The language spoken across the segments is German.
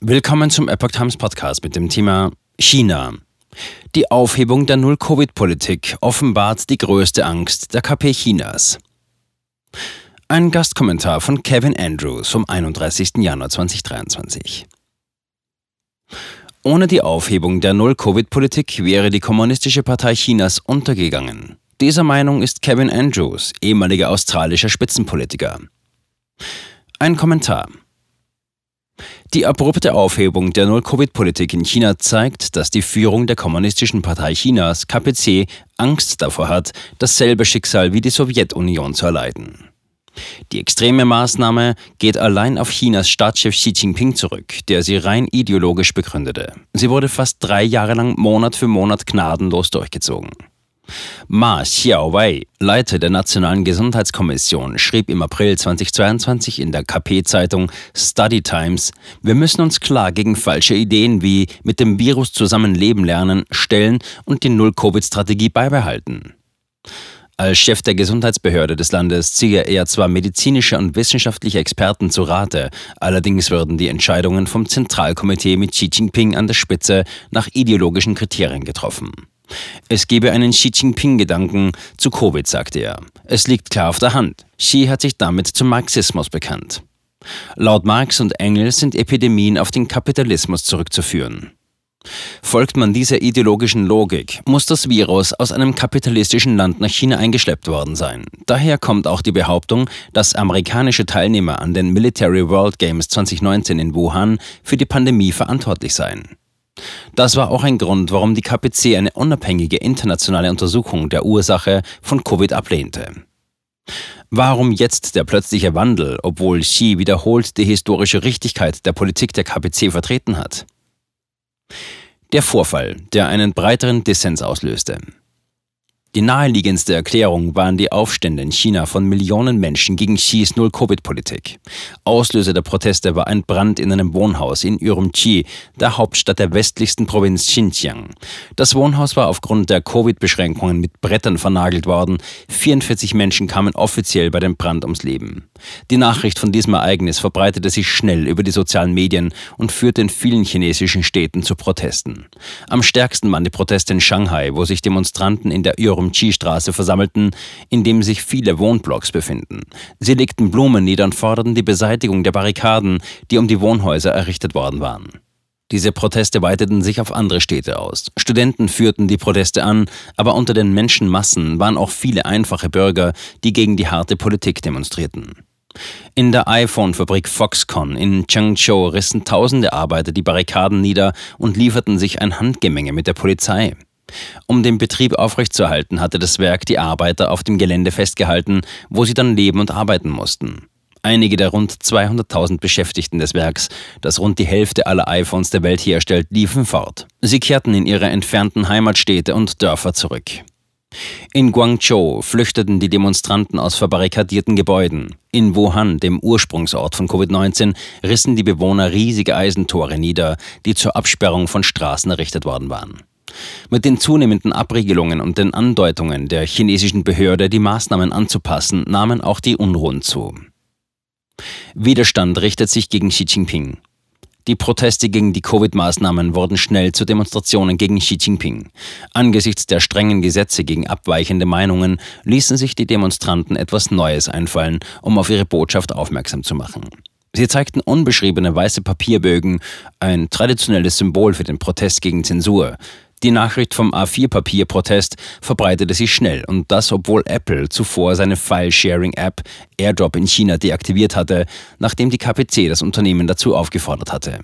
Willkommen zum Epoch Times Podcast mit dem Thema China. Die Aufhebung der Null-Covid-Politik offenbart die größte Angst der KP Chinas. Ein Gastkommentar von Kevin Andrews vom 31. Januar 2023. Ohne die Aufhebung der Null-Covid-Politik wäre die Kommunistische Partei Chinas untergegangen. Dieser Meinung ist Kevin Andrews, ehemaliger australischer Spitzenpolitiker. Ein Kommentar. Die abrupte Aufhebung der Null-Covid-Politik in China zeigt, dass die Führung der Kommunistischen Partei Chinas, KPC, Angst davor hat, dasselbe Schicksal wie die Sowjetunion zu erleiden. Die extreme Maßnahme geht allein auf Chinas Staatschef Xi Jinping zurück, der sie rein ideologisch begründete. Sie wurde fast drei Jahre lang Monat für Monat gnadenlos durchgezogen. Ma Xiaowei, Leiter der Nationalen Gesundheitskommission, schrieb im April 2022 in der KP-Zeitung Study Times, wir müssen uns klar gegen falsche Ideen wie mit dem Virus zusammenleben lernen, stellen und die Null-Covid-Strategie beibehalten. Als Chef der Gesundheitsbehörde des Landes ziehe er zwar medizinische und wissenschaftliche Experten zu Rate, allerdings würden die Entscheidungen vom Zentralkomitee mit Xi Jinping an der Spitze nach ideologischen Kriterien getroffen. Es gebe einen Xi Jinping-Gedanken zu Covid, sagte er. Es liegt klar auf der Hand. Xi hat sich damit zum Marxismus bekannt. Laut Marx und Engels sind Epidemien auf den Kapitalismus zurückzuführen. Folgt man dieser ideologischen Logik, muss das Virus aus einem kapitalistischen Land nach China eingeschleppt worden sein. Daher kommt auch die Behauptung, dass amerikanische Teilnehmer an den Military World Games 2019 in Wuhan für die Pandemie verantwortlich seien. Das war auch ein Grund, warum die KPC eine unabhängige internationale Untersuchung der Ursache von Covid ablehnte. Warum jetzt der plötzliche Wandel, obwohl Xi wiederholt die historische Richtigkeit der Politik der KPC vertreten hat? Der Vorfall, der einen breiteren Dissens auslöste. Die naheliegendste Erklärung waren die Aufstände in China von Millionen Menschen gegen Xis Null-Covid-Politik. Auslöser der Proteste war ein Brand in einem Wohnhaus in Urumqi, der Hauptstadt der westlichsten Provinz Xinjiang. Das Wohnhaus war aufgrund der Covid-Beschränkungen mit Brettern vernagelt worden. 44 Menschen kamen offiziell bei dem Brand ums Leben. Die Nachricht von diesem Ereignis verbreitete sich schnell über die sozialen Medien und führte in vielen chinesischen Städten zu Protesten. Am stärksten waren die Proteste in Shanghai, wo sich Demonstranten in der Urumqi Urumqi-Straße versammelten, in dem sich viele Wohnblocks befinden. Sie legten Blumen nieder und forderten die Beseitigung der Barrikaden, die um die Wohnhäuser errichtet worden waren. Diese Proteste weiteten sich auf andere Städte aus. Studenten führten die Proteste an, aber unter den Menschenmassen waren auch viele einfache Bürger, die gegen die harte Politik demonstrierten. In der iPhone-Fabrik Foxconn in Changzhou rissen tausende Arbeiter die Barrikaden nieder und lieferten sich ein Handgemenge mit der Polizei. Um den Betrieb aufrechtzuerhalten, hatte das Werk die Arbeiter auf dem Gelände festgehalten, wo sie dann leben und arbeiten mussten. Einige der rund 200.000 Beschäftigten des Werks, das rund die Hälfte aller iPhones der Welt herstellt, liefen fort. Sie kehrten in ihre entfernten Heimatstädte und Dörfer zurück. In Guangzhou flüchteten die Demonstranten aus verbarrikadierten Gebäuden. In Wuhan, dem Ursprungsort von Covid-19, rissen die Bewohner riesige Eisentore nieder, die zur Absperrung von Straßen errichtet worden waren. Mit den zunehmenden Abregelungen und den Andeutungen der chinesischen Behörde, die Maßnahmen anzupassen, nahmen auch die Unruhen zu. Widerstand richtet sich gegen Xi Jinping. Die Proteste gegen die Covid-Maßnahmen wurden schnell zu Demonstrationen gegen Xi Jinping. Angesichts der strengen Gesetze gegen abweichende Meinungen ließen sich die Demonstranten etwas Neues einfallen, um auf ihre Botschaft aufmerksam zu machen. Sie zeigten unbeschriebene weiße Papierbögen, ein traditionelles Symbol für den Protest gegen Zensur. Die Nachricht vom A4-Papier-Protest verbreitete sich schnell und das, obwohl Apple zuvor seine File-Sharing-App AirDrop in China deaktiviert hatte, nachdem die KPC das Unternehmen dazu aufgefordert hatte.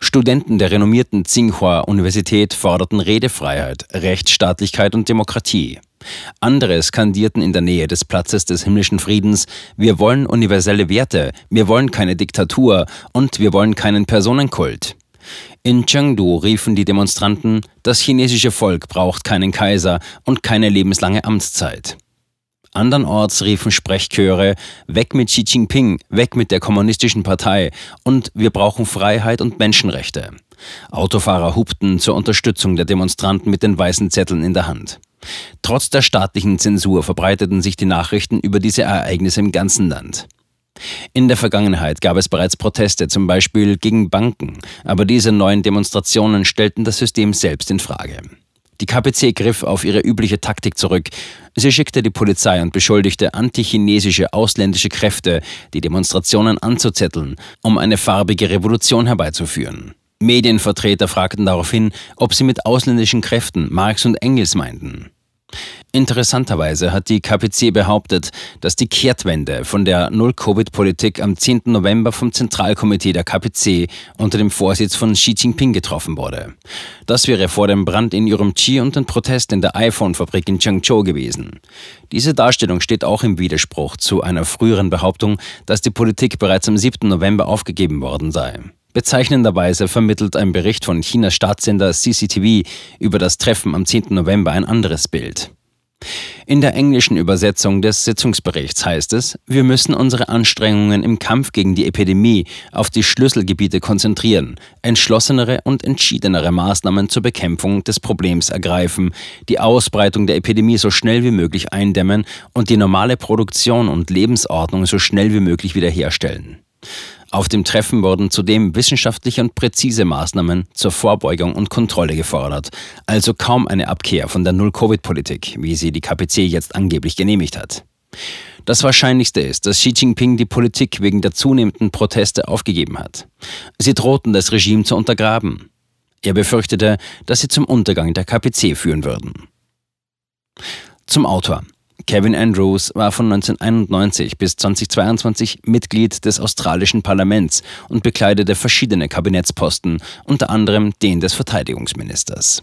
Studenten der renommierten Tsinghua-Universität forderten Redefreiheit, Rechtsstaatlichkeit und Demokratie. Andere skandierten in der Nähe des Platzes des himmlischen Friedens, wir wollen universelle Werte, wir wollen keine Diktatur und wir wollen keinen Personenkult. In Chengdu riefen die Demonstranten, das chinesische Volk braucht keinen Kaiser und keine lebenslange Amtszeit. Andernorts riefen Sprechchöre, weg mit Xi Jinping, weg mit der kommunistischen Partei und wir brauchen Freiheit und Menschenrechte. Autofahrer hupten zur Unterstützung der Demonstranten mit den weißen Zetteln in der Hand. Trotz der staatlichen Zensur verbreiteten sich die Nachrichten über diese Ereignisse im ganzen Land. In der Vergangenheit gab es bereits Proteste, zum Beispiel gegen Banken, aber diese neuen Demonstrationen stellten das System selbst in Frage. Die KPC griff auf ihre übliche Taktik zurück. Sie schickte die Polizei und beschuldigte antichinesische ausländische Kräfte, die Demonstrationen anzuzetteln, um eine farbige Revolution herbeizuführen. Medienvertreter fragten daraufhin, ob sie mit ausländischen Kräften Marx und Engels meinten. Interessanterweise hat die KPC behauptet, dass die Kehrtwende von der Null-Covid-Politik am 10. November vom Zentralkomitee der KPC unter dem Vorsitz von Xi Jinping getroffen wurde. Das wäre vor dem Brand in Urumqi und den Protest in der iPhone-Fabrik in Changzhou gewesen. Diese Darstellung steht auch im Widerspruch zu einer früheren Behauptung, dass die Politik bereits am 7. November aufgegeben worden sei. Bezeichnenderweise vermittelt ein Bericht von Chinas Staatssender CCTV über das Treffen am 10. November ein anderes Bild. In der englischen Übersetzung des Sitzungsberichts heißt es, wir müssen unsere Anstrengungen im Kampf gegen die Epidemie auf die Schlüsselgebiete konzentrieren, entschlossenere und entschiedenere Maßnahmen zur Bekämpfung des Problems ergreifen, die Ausbreitung der Epidemie so schnell wie möglich eindämmen und die normale Produktion und Lebensordnung so schnell wie möglich wiederherstellen. Auf dem Treffen wurden zudem wissenschaftliche und präzise Maßnahmen zur Vorbeugung und Kontrolle gefordert, also kaum eine Abkehr von der Null-Covid-Politik, wie sie die KPC jetzt angeblich genehmigt hat. Das Wahrscheinlichste ist, dass Xi Jinping die Politik wegen der zunehmenden Proteste aufgegeben hat. Sie drohten das Regime zu untergraben. Er befürchtete, dass sie zum Untergang der KPC führen würden. Zum Autor. Kevin Andrews war von 1991 bis 2022 Mitglied des australischen Parlaments und bekleidete verschiedene Kabinettsposten, unter anderem den des Verteidigungsministers.